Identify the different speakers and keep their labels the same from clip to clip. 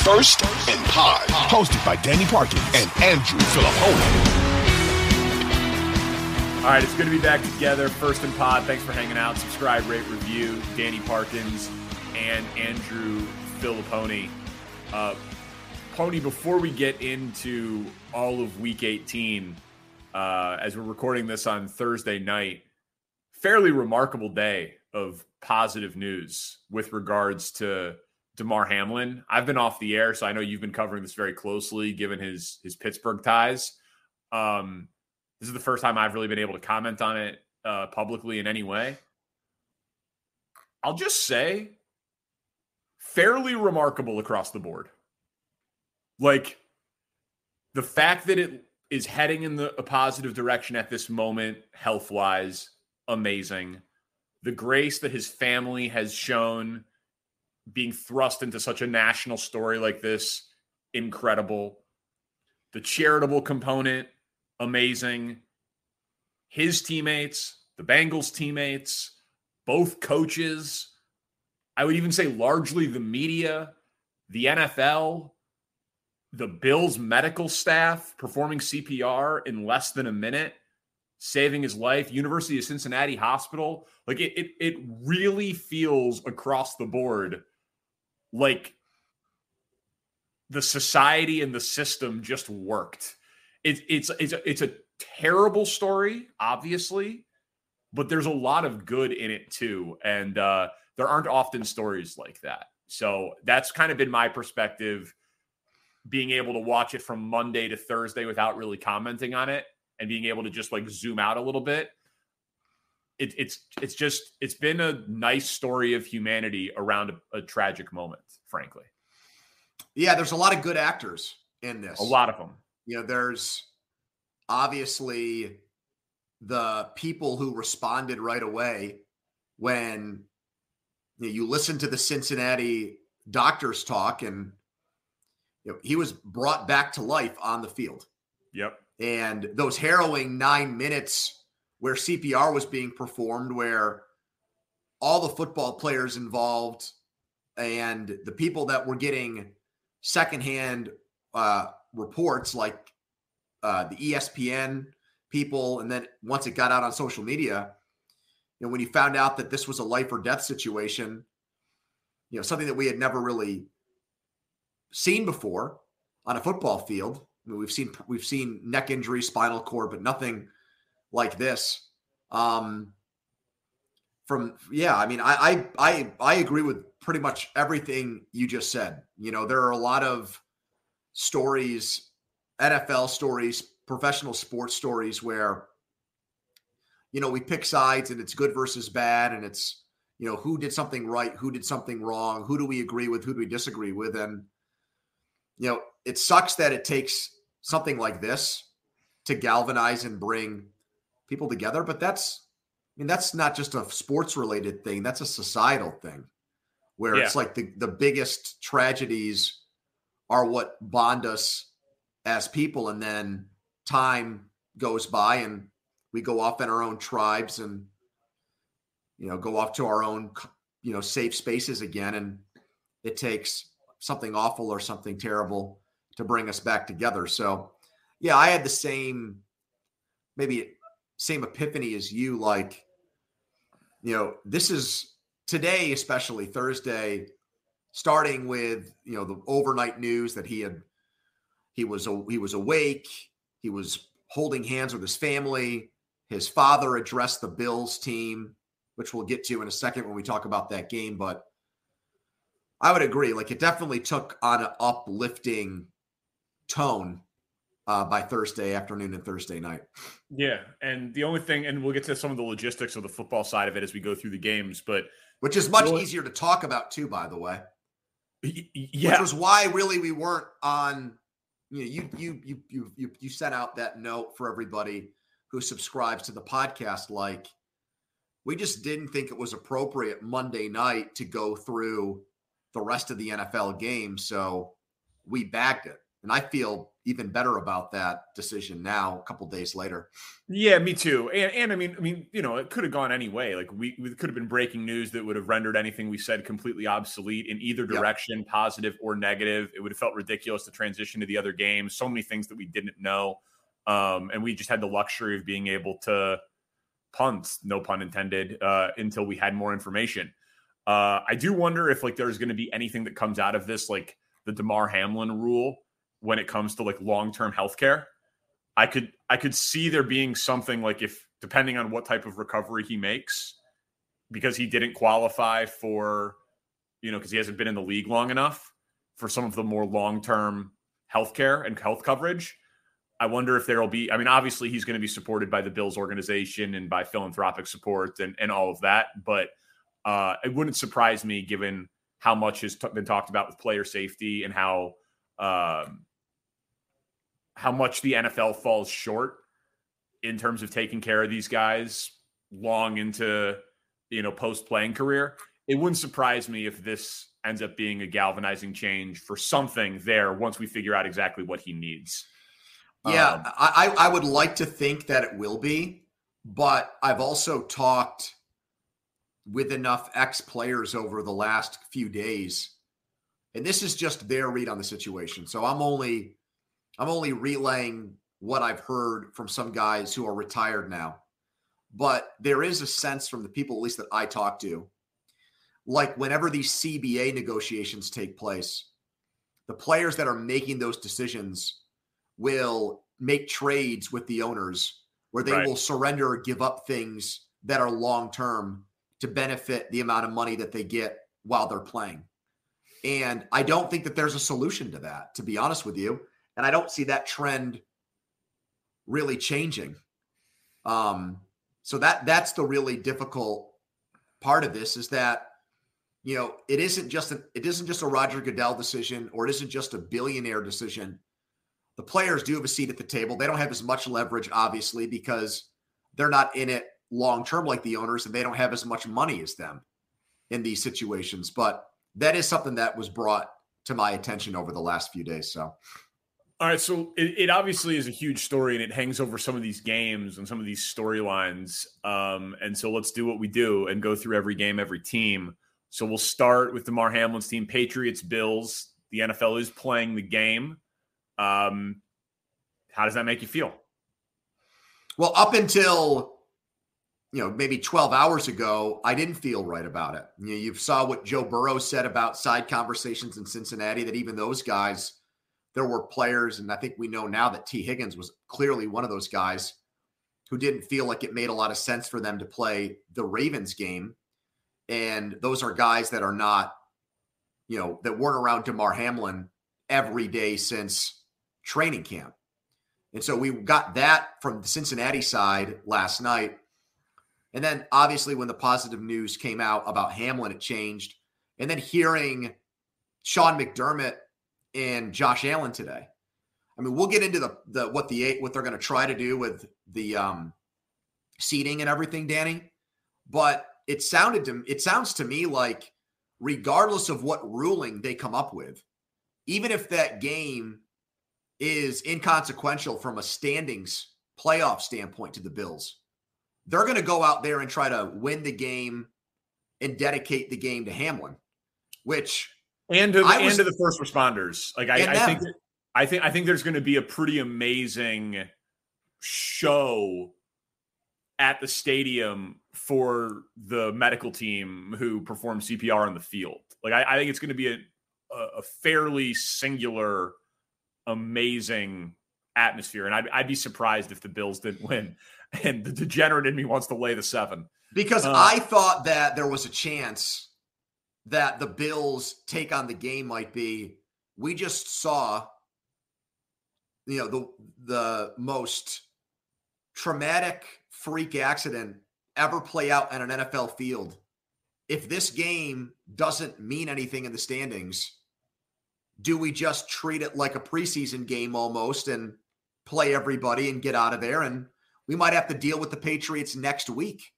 Speaker 1: First and Pod, hosted by Danny Parkins and Andrew Filippone.
Speaker 2: All right, it's good to be back together. First and Pod, thanks for hanging out. Subscribe, rate, review. Danny Parkins and Andrew Filippone. Uh, Pony, before we get into all of Week 18, uh, as we're recording this on Thursday night, fairly remarkable day of positive news with regards to Damar Hamlin. I've been off the air, so I know you've been covering this very closely, given his his Pittsburgh ties. Um, this is the first time I've really been able to comment on it uh, publicly in any way. I'll just say, fairly remarkable across the board. Like the fact that it is heading in the, a positive direction at this moment, health wise, amazing. The grace that his family has shown being thrust into such a national story like this, incredible. The charitable component, amazing. His teammates, the Bengals teammates, both coaches, I would even say largely the media, the NFL, the Bills medical staff performing CPR in less than a minute, saving his life, University of Cincinnati Hospital. Like it, it, it really feels across the board like the society and the system just worked. It, it's it's a, it's a terrible story, obviously, but there's a lot of good in it too, and uh, there aren't often stories like that. So that's kind of been my perspective, being able to watch it from Monday to Thursday without really commenting on it, and being able to just like zoom out a little bit. It, it's it's just it's been a nice story of humanity around a, a tragic moment, frankly.
Speaker 3: Yeah, there's a lot of good actors in this.
Speaker 2: A lot of them.
Speaker 3: You know, there's obviously the people who responded right away when you, know, you listen to the Cincinnati doctors talk, and you know, he was brought back to life on the field.
Speaker 2: Yep.
Speaker 3: And those harrowing nine minutes where CPR was being performed, where all the football players involved and the people that were getting secondhand uh, reports, like uh, the ESPN people, and then once it got out on social media, you know, when you found out that this was a life or death situation, you know, something that we had never really seen before on a football field. I mean, we've seen we've seen neck injury, spinal cord, but nothing like this. Um, from yeah, I mean, I I I I agree with pretty much everything you just said. You know, there are a lot of stories, NFL stories, professional sports stories where you know we pick sides and it's good versus bad, and it's you know who did something right, who did something wrong, who do we agree with, who do we disagree with, and you know it sucks that it takes something like this to galvanize and bring people together but that's i mean that's not just a sports related thing that's a societal thing where
Speaker 2: Yeah.
Speaker 3: it's like the, the biggest tragedies are what bond us as people and then time goes by and we go off in our own tribes and you know go off to our own you know safe spaces again and it takes something awful or something terrible to bring us back together so yeah i had the same maybe same epiphany as you like you know this is today especially thursday starting with you know the overnight news that he had he was he was awake, he was holding hands with his family. His father addressed the Bills team, which we'll get to in a second when we talk about that game. But I would agree. Like it definitely took on an uplifting tone uh, by Thursday afternoon and Thursday night.
Speaker 2: Yeah, and the only thing, and we'll get to some of the logistics of the football side of it as we go through the games, but
Speaker 3: which is much easier to talk about too, by the way.
Speaker 2: Yeah,
Speaker 3: which was why really we weren't on. You know, you you you you you you sent out that note for everybody who subscribes to the podcast. Like, we just didn't think it was appropriate Monday night to go through the rest of the NFL game, so we bagged it, and I feel even better about that decision now a couple days later.
Speaker 2: Yeah, me too. And, and I mean, I mean, you know, it could have gone any way. Like we, we could have been breaking news that would have rendered anything we said completely obsolete in either direction, yep. positive or negative. It would have felt ridiculous to transition to the other game. So many things that we didn't know, um, and we just had the luxury of being able to punt, no pun intended, uh, until we had more information. Uh, I do wonder if like there's going to be anything that comes out of this, like the Damar Hamlin rule when it comes to like long-term healthcare. I could I could see there being something like if depending on what type of recovery he makes, because he didn't qualify for, you know, because he hasn't been in the league long enough for some of the more long-term healthcare and health coverage. I wonder if there'll be, I mean, obviously he's going to be supported by the Bills organization and by philanthropic support and, and all of that. But uh, it wouldn't surprise me given how much has t- been talked about with player safety and how um, how much the NFL falls short in terms of taking care of these guys long into you know post playing career. It wouldn't surprise me if this ends up being a galvanizing change for something there once we figure out exactly what he needs.
Speaker 3: Yeah, um, I, I would like to think that it will be, but I've also talked with enough ex players over the last few days, and this is just their read on the situation. So I'm only I'm only relaying what I've heard from some guys who are retired now. But there is a sense from the people, at least that I talk to, like whenever these CBA negotiations take place, the players that are making those decisions will make trades with the owners where they right. will surrender or give up things that are long term to benefit the amount of money that they get while they're playing. And I don't think that there's a solution to that, to be honest with you. And I don't see that trend really changing. Um, so that that's the really difficult part of this is that you know it isn't just an it isn't just a Roger Goodell decision or it isn't just a billionaire decision. The players do have a seat at the table. They don't have as much leverage, obviously, because they're not in it long term like the owners, and they don't have as much money as them in these situations. But that is something that was brought to my attention over the last few days. So
Speaker 2: all right, so it, it, obviously is a huge story, and it hangs over some of these games and some of these storylines. Um, and so let's do what we do and go through every game, every team. So we'll start with Damar Hamlin's team, Patriots, Bills. The NFL is playing the game. Um, how does that make you feel?
Speaker 3: Well, up until you know maybe 12 hours ago, I didn't feel right about it. You, know, you saw what Joe Burrow said about side conversations in Cincinnati. That even those guys there were players, and I think we know now that Tee Higgins was clearly one of those guys who didn't feel like it made a lot of sense for them to play the Ravens game. And those are guys that are not, you know, that weren't around Damar Hamlin every day since training camp. And so we got that from the Cincinnati side last night. And then obviously when the positive news came out about Hamlin, it changed. And then hearing Sean McDermott and Josh Allen today. I mean, we'll get into the the what the eight what they're going to try to do with the um, seating and everything, Danny. But it sounded to it sounds to me like regardless of what ruling they come up with, even if that game is inconsequential from a standings playoff standpoint to the Bills, they're going to go out there and try to win the game and dedicate the game to Hamlin, which
Speaker 2: and to the, was, and to the first responders. Like I, I think I think I think there's going to be a pretty amazing show at the stadium for the medical team who perform CPR on the field. Like I, I think it's going to be a, a fairly singular, amazing atmosphere, and I'd, I'd be surprised if the Bills didn't win. And the degenerate in me wants to lay the seven
Speaker 3: because uh, I thought that there was a chance that the Bills' take on the game might be. We just saw, you know, the the most traumatic freak accident ever play out on an NFL field, if this game doesn't mean anything in the standings, do we just treat it like a preseason game almost and play everybody and get out of there? And we might have to deal with the Patriots next week.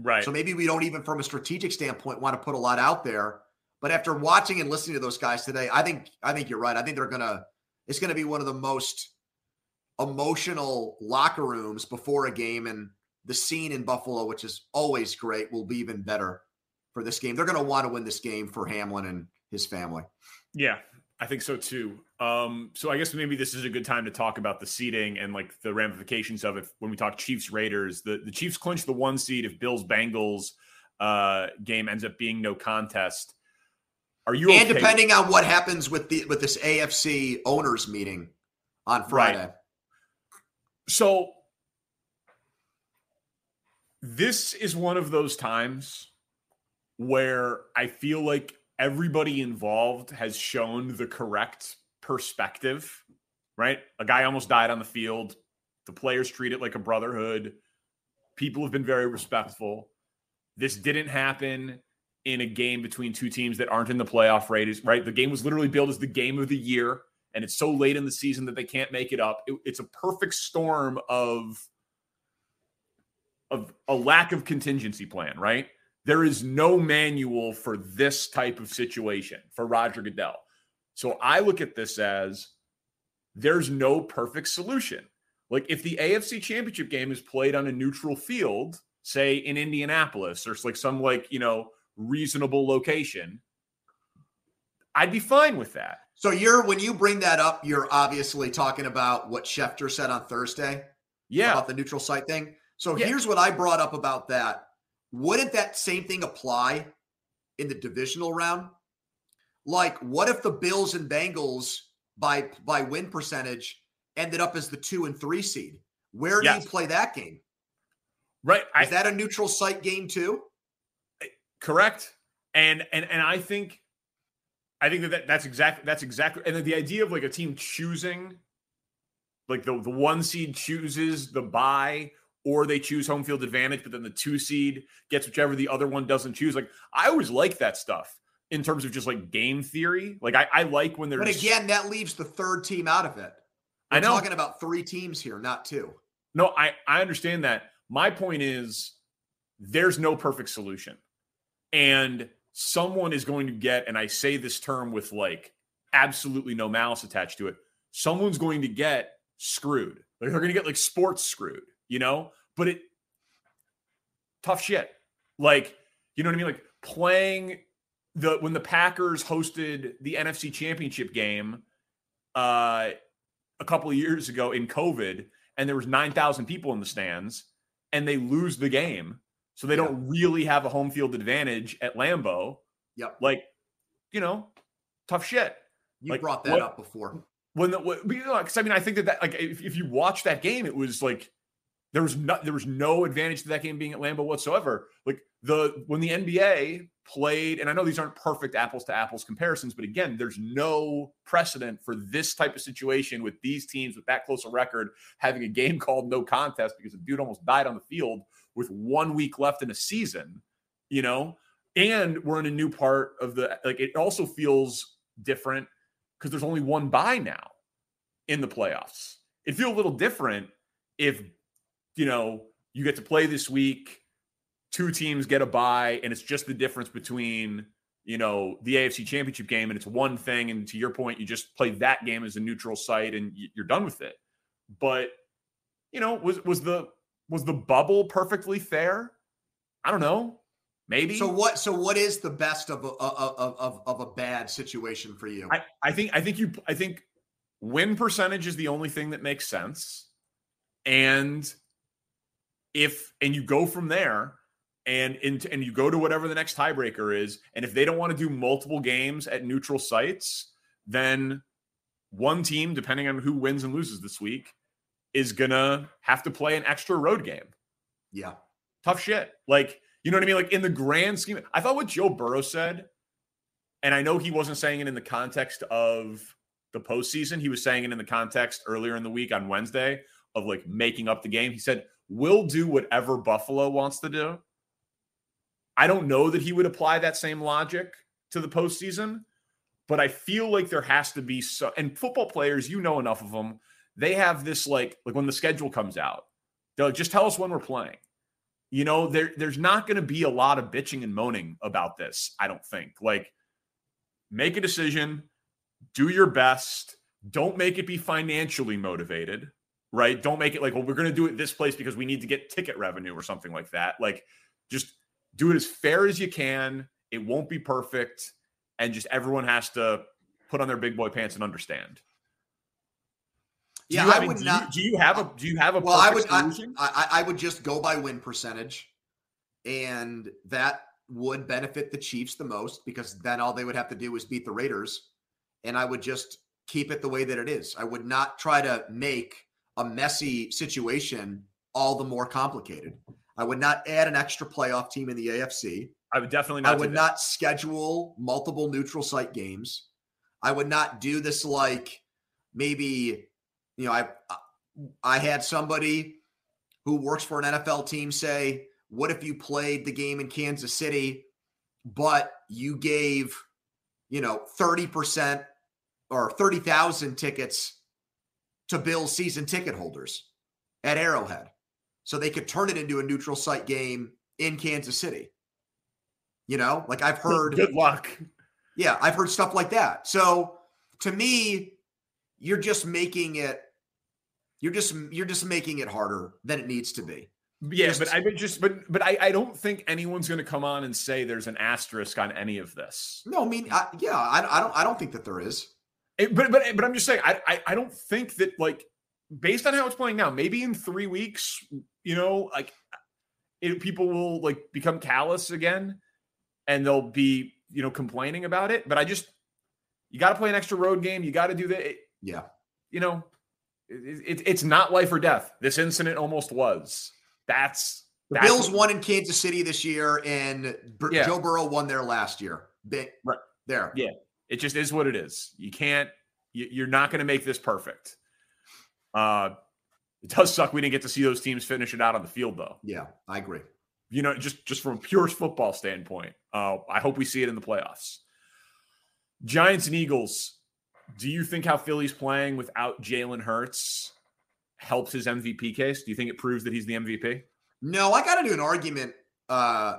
Speaker 2: Right.
Speaker 3: So maybe we don't even, from a strategic standpoint, want to put a lot out there. But after watching and listening to those guys today, I think I think you're right. I think they're gonna. It's gonna be one of the most emotional locker rooms before a game, and the scene in Buffalo, which is always great, will be even better for this game. They're going to want to win this game for Hamlin and his family.
Speaker 2: Yeah, I think so too. Um, so I guess maybe this is a good time to talk about the seeding and like the ramifications of it when we talk Chiefs Raiders. The the Chiefs clinch the one seed if Bills Bengals uh, game ends up being no contest. Are you
Speaker 3: and okay? depending on what happens with the with this AFC owners meeting on Friday. Right.
Speaker 2: So this is one of those times where I feel like everybody involved has shown the correct perspective, right? A guy almost died on the field. The players treat it like a brotherhood. People have been very respectful. This didn't happen in a game between two teams that aren't in the playoff race, right? The game was literally billed as the game of the year, and it's so late in the season that they can't make it up. It, it's a perfect storm of of a lack of contingency plan, right? There is no manual for this type of situation for Roger Goodell. So I look at this as there's no perfect solution. Like if the AFC Championship game is played on a neutral field, say in Indianapolis or like some like, you know, reasonable location, I'd be fine with that.
Speaker 3: So you're when you bring that up, you're obviously talking about what Schefter said on Thursday.
Speaker 2: Yeah.
Speaker 3: About the neutral site thing. So yeah. here's what I brought up about that. Wouldn't that same thing apply in the divisional round? Like, what if the Bills and Bengals by by win percentage ended up as the two and three seed? Where do yes. you play that game?
Speaker 2: Right.
Speaker 3: Is I, that a neutral site game too?
Speaker 2: Eh, correct. And and and I think I think that, that that's exactly that's exactly and the idea of like a team choosing like the the one seed chooses the buy or they choose home field advantage, but then the two seed gets whichever the other one doesn't choose. Like I always like that stuff in terms of just like game theory. Like I, I like when there's.
Speaker 3: But again, that leaves the third team out of it. We're I know. Talking about three teams here, not two.
Speaker 2: No, I I understand that. My point is, there's no perfect solution, and someone is going to get, and I say this term with like absolutely no malice attached to it. Someone's going to get screwed. Like they're going to get like sports screwed you know, but it tough shit. Like, you know what I mean? Like playing the when the Packers hosted the NFC Championship game uh a couple of years ago in COVID and there was 9,000 people in the stands and they lose the game. So they don't really have a home field advantage at Lambeau.
Speaker 3: Yep.
Speaker 2: Like, you know, tough shit.
Speaker 3: You
Speaker 2: like,
Speaker 3: brought that what, up before.
Speaker 2: When the, because I mean, I think that that like if, if you watch that game, it was like there was no there was no advantage to that game being at Lambeau whatsoever. Like the when the NBA played, and I know these aren't perfect apples to apples comparisons, but again, there's no precedent for this type of situation with these teams with that close a record having a game called no contest because a dude almost died on the field with one week left in a season, you know? And we're in a new part of the like it also feels different because there's only one bye now in the playoffs. It feel a little different if you know, you get to play this week, two teams get a bye, and it's just the difference between, you know, the AFC championship game and it's one thing. And to your point, you just play that game as a neutral site and you're done with it. But, you know, was was the was the bubble perfectly fair? I don't know. Maybe.
Speaker 3: So what? So what is the best of a, of of of a bad situation for you?
Speaker 2: I, I think I think you I think win percentage is the only thing that makes sense, and if and you go from there and in, and you go to whatever the next tiebreaker is, and if they don't want to do multiple games at neutral sites, then one team, depending on who wins and loses this week, is gonna have to play an extra road game.
Speaker 3: Yeah,
Speaker 2: tough shit. Like you know what I mean? Like in the grand scheme, I thought what Joe Burrow said, and I know he wasn't saying it in the context of the postseason. He was saying it in the context earlier in the week on Wednesday of like making up the game. He said, We'll do whatever Buffalo wants to do. I don't know that he would apply that same logic to the postseason, but I feel like there has to be so. And football players, you know enough of them, they have this like like when the schedule comes out, they'll just tell us when we're playing. You know, there there's not going to be a lot of bitching and moaning about this. I don't think. Like, make a decision, do your best. Don't make it be financially motivated, right? Don't make it like, well, we're going to do it this place because we need to get ticket revenue or something like that. Like, just do it as fair as you can. It won't be perfect. And just everyone has to put on their big boy pants and understand.
Speaker 3: Do yeah,
Speaker 2: you,
Speaker 3: I, would
Speaker 2: do
Speaker 3: not.
Speaker 2: You, do you have a? Do you have a?
Speaker 3: Well, I would. I, I, I would just go by win percentage, and that would benefit the Chiefs the most because then all they would have to do is beat the Raiders, and I would just keep it the way that it is. I would not try to make a messy situation all the more complicated. I would not add an extra playoff team in the AFC.
Speaker 2: I would definitely not.
Speaker 3: I would not schedule multiple neutral site games. I would not do this like maybe, you know, I I had somebody who works for an NFL team say, "What if you played the game in Kansas City, but you gave, you know, thirty percent or thirty thousand tickets to Bills season ticket holders at Arrowhead?" so they could turn it into a neutral site game in Kansas City. You know, like I've heard.
Speaker 2: Good luck.
Speaker 3: Yeah, I've heard stuff like that. So to me, you're just making it. You're just you're just making it harder than it needs to be.
Speaker 2: Yeah, just, but I just but but I, I don't think anyone's going to come on and say there's an asterisk on any of this.
Speaker 3: No, I mean, I, yeah, I, I don't I don't think that there is.
Speaker 2: It, but but but I'm just saying I, I I don't think that like based on how it's playing now, maybe in three weeks, you know, like it, people will like become callous again and they'll be, you know, complaining about it. But I just, you got to play an extra road game. You got to do that.
Speaker 3: Yeah.
Speaker 2: You know, it, it, it's not life or death. This incident almost was. That's
Speaker 3: the
Speaker 2: that's
Speaker 3: Bills won in Kansas City this year, and yeah. Joe Burrow won there last year.
Speaker 2: Right
Speaker 3: there.
Speaker 2: Yeah, it just is what it is. You can't. You're not going to make this perfect. Uh, it does suck we didn't get to see those teams finish it out on the field, though.
Speaker 3: Yeah, I agree.
Speaker 2: You know, just just from a pure football standpoint, uh, I hope we see it in the playoffs. Giants and Eagles. Do you think how Philly's playing without Jalen Hurts helps his MVP case? Do you think it proves that he's the MVP?
Speaker 3: No, I got to do an argument. Uh,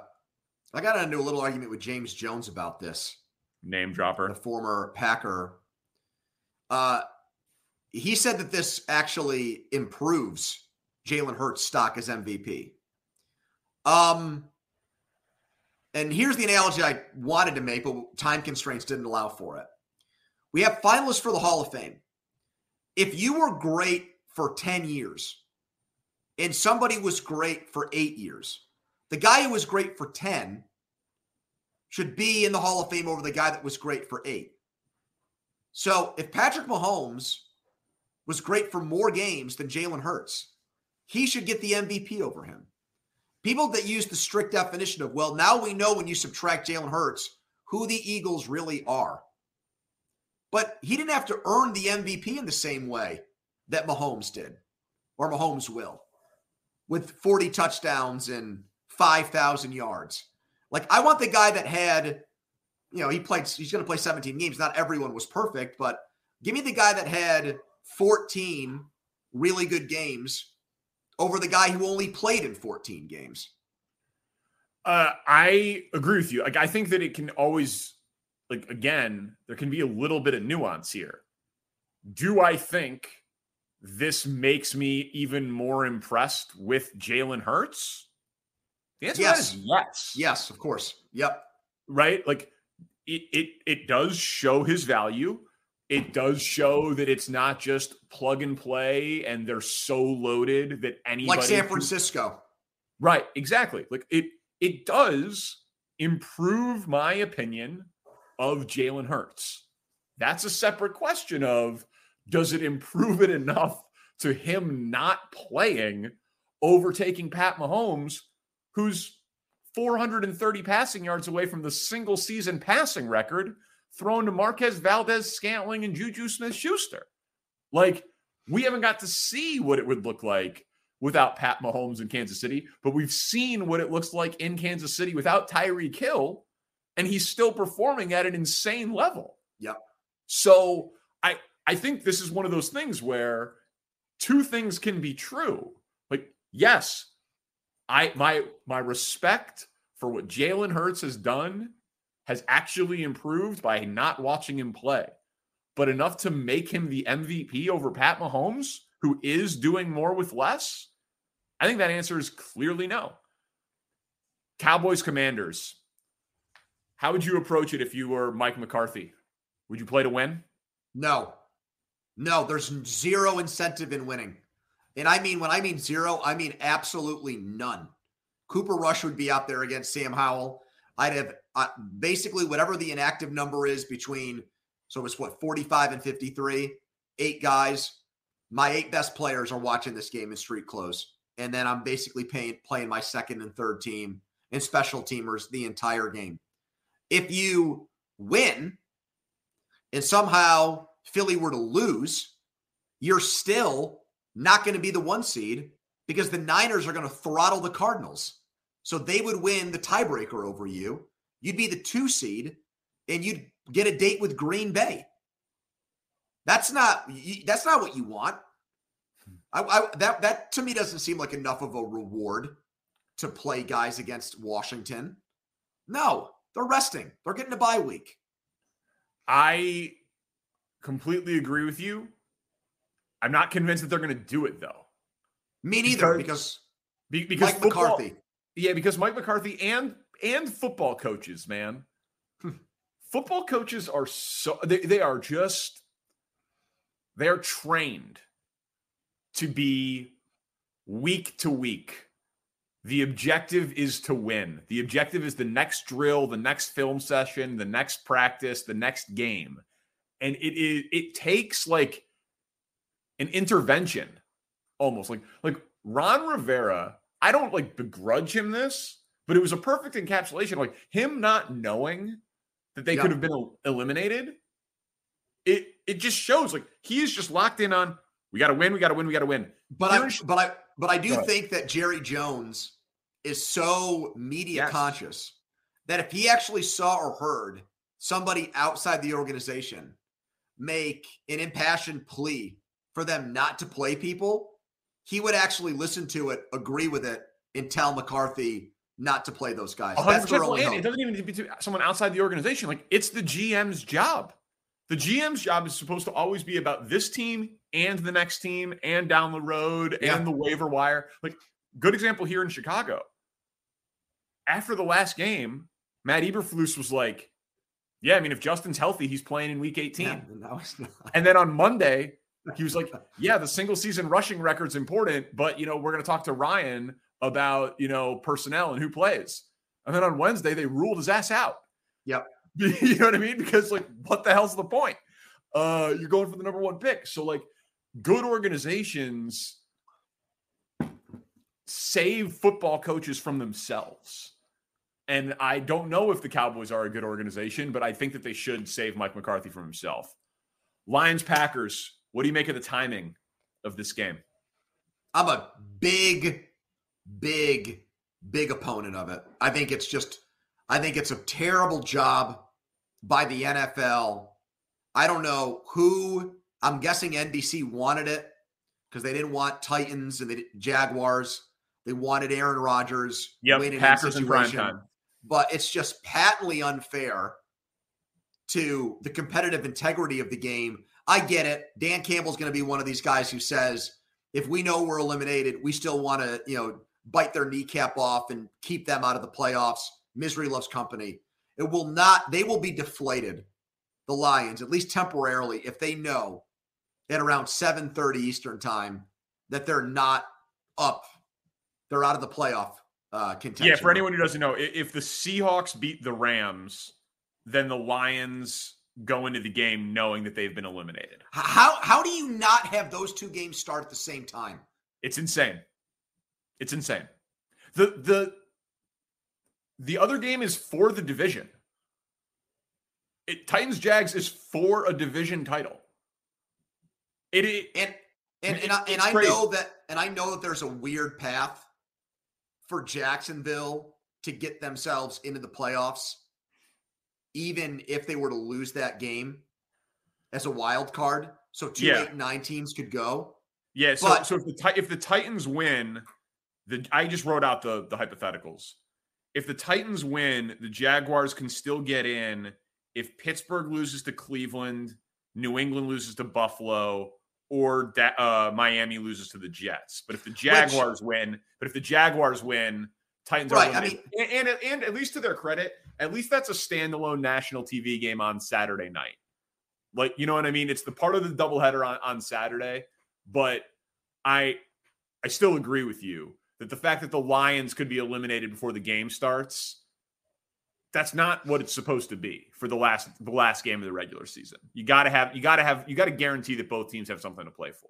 Speaker 3: I got to do a little argument with James Jones about this.
Speaker 2: Name dropper,
Speaker 3: the former Packer. Uh, he said that this actually improves Jalen Hurts' stock as MVP. Um, and here's the analogy I wanted to make, but time constraints didn't allow for it. We have finalists for the Hall of Fame. If you were great for 10 years and somebody was great for eight years, the guy who was great for 10 should be in the Hall of Fame over the guy that was great for eight. So if Patrick Mahomes was great for more games than Jalen Hurts. He should get the MVP over him. People that use the strict definition of, well, now we know when you subtract Jalen Hurts who the Eagles really are. But he didn't have to earn the MVP in the same way that Mahomes did, or Mahomes will, with 40 touchdowns and 5,000 yards. Like, I want the guy that had, you know, he played, he's going to play 17 games. Not everyone was perfect, but give me the guy that had 14 really good games over the guy who only played in 14 games.
Speaker 2: Uh, I agree with you. Like, I think that it can always, like, again, there can be a little bit of nuance here. Do I think this makes me even more impressed with Jalen Hurts? The answer yes. is yes.
Speaker 3: Yes, of course. Yep.
Speaker 2: Right? Like, it, it it does show his value it does show that it's not just plug and play and they're so loaded that anybody
Speaker 3: like San Francisco.
Speaker 2: Right, exactly. Like it it does improve my opinion of Jalen Hurts. That's a separate question of does it improve it enough to him not playing, overtaking Pat Mahomes, who's 430 passing yards away from the single season passing record thrown to Marquez Valdes Scantling and Juju Smith Schuster. Like, we haven't got to see what it would look like without Pat Mahomes in Kansas City, but we've seen what it looks like in Kansas City without Tyreek Hill, and he's still performing at an insane level.
Speaker 3: Yep.
Speaker 2: So I I think this is one of those things where two things can be true. Like, yes, I my my respect for what Jalen Hurts has done has actually improved by not watching him play, but enough to make him the MVP over Pat Mahomes, who is doing more with less. I think that answer is clearly no. Cowboys Commanders. How would you approach it if you were Mike McCarthy? Would you play to win?
Speaker 3: No. No, there's zero incentive in winning. And I mean, when I mean zero, I mean absolutely none. Cooper Rush would be out there against Sam Howell. I'd have uh, basically whatever the inactive number is between, so it's what, 45 and 53, eight guys. My eight best players are watching this game in street clothes. And then I'm basically paying, playing my second and third team and special teamers the entire game. If you win and somehow Philly were to lose, you're still not going to be the one seed because the Niners are going to throttle the Cardinals. So they would win the tiebreaker over you. You'd be the two seed and you'd get a date with Green Bay. That's not that's not what you want. I, I, that that to me doesn't seem like enough of a reward to play guys against Washington. No, they're resting. They're getting a bye week.
Speaker 2: I completely agree with you. I'm not convinced that they're going to do it though.
Speaker 3: Me neither, because
Speaker 2: because, because
Speaker 3: Mike football, McCarthy.
Speaker 2: Yeah, because Mike McCarthy and and football coaches, man. Hmm. football coaches are so they, they are just they are trained to be week to week. The objective is to win. The objective is the next drill, the next film session, the next practice, the next game and it is it takes like an intervention almost like like Ron Rivera. I don't like begrudge him this, but it was a perfect encapsulation. Like him not knowing that they could have been eliminated. It it just shows like he is just locked in on we got to win, we got to win, we got to win.
Speaker 3: But I but I but I do think that Jerry Jones is so media yes. conscious that if he actually saw or heard somebody outside the organization make an impassioned plea for them not to play people, he would actually listen to it, agree with it, and tell McCarthy not to play those guys. That's their only
Speaker 2: It doesn't even need to be someone outside the organization. Like it's the GM's job. The GM's job is supposed to always be about this team and the next team and down the road yeah. and the waiver wire. Like good example here in Chicago. After the last game, Matt Eberflus was like, yeah, I mean, if Justin's healthy, he's playing in week 18. Yeah, and then on Monday, he was like, yeah, the single season rushing record's important, but, you know, we're going to talk to Ryan about, you know, personnel and who plays. And then on Wednesday, they ruled his ass out.
Speaker 3: Yep.
Speaker 2: you know what I mean? Because, like, what the hell's the point? Uh, you're going for the number one pick. So, like, good organizations save football coaches from themselves. And I don't know if the Cowboys are a good organization, but I think that they should save Mike McCarthy from himself. Lions Packers, what do you make of the timing of this game?
Speaker 3: I'm a big, big, big opponent of it. I think it's just, I think it's a terrible job by the NFL. I don't know who, I'm guessing NBC wanted it because they didn't want Titans and the Jaguars. They wanted Aaron Rodgers.
Speaker 2: Yep, Packers in prime time
Speaker 3: but it's just patently unfair to the competitive integrity of the game. I get it. Dan Campbell's going to be one of these guys who says, if we know we're eliminated, we still want to, you know, bite their kneecap off and keep them out of the playoffs. Misery loves company. It will not, they will be deflated, the Lions, at least temporarily, if they know at around 7:30 Eastern time that they're not up. They're out of the playoff uh, contention.
Speaker 2: Yeah, for anyone who doesn't know, if the Seahawks beat the Rams, then the Lions go into the game knowing that they've been eliminated.
Speaker 3: How how do you not have those two games start at the same time?
Speaker 2: It's insane. It's insane. The the the other game is for the division. It Titans Jags is for a division title. It, it
Speaker 3: and and and, I, and I know that and I know that there's a weird path for Jacksonville to get themselves into the playoffs even if they were to lose that game as a wild card. So two, yeah. eight, nine teams could go.
Speaker 2: Yeah. So, but, so if the if the Titans win, the I just wrote out the the hypotheticals. If the Titans win, the Jaguars can still get in. If Pittsburgh loses to Cleveland, New England loses to Buffalo, or uh, Miami loses to the Jets. But if the Jaguars which, win, but if the Jaguars win, Titans right, are. I mean, and, and and at least to their credit, at least that's a standalone national TV game on Saturday night. Like, you know what I mean? It's the part of the doubleheader on, on Saturday. But I I still agree with you that the fact that the Lions could be eliminated before the game starts, that's not what it's supposed to be for the last the last game of the regular season. You gotta have you gotta have you gotta guarantee that both teams have something to play for.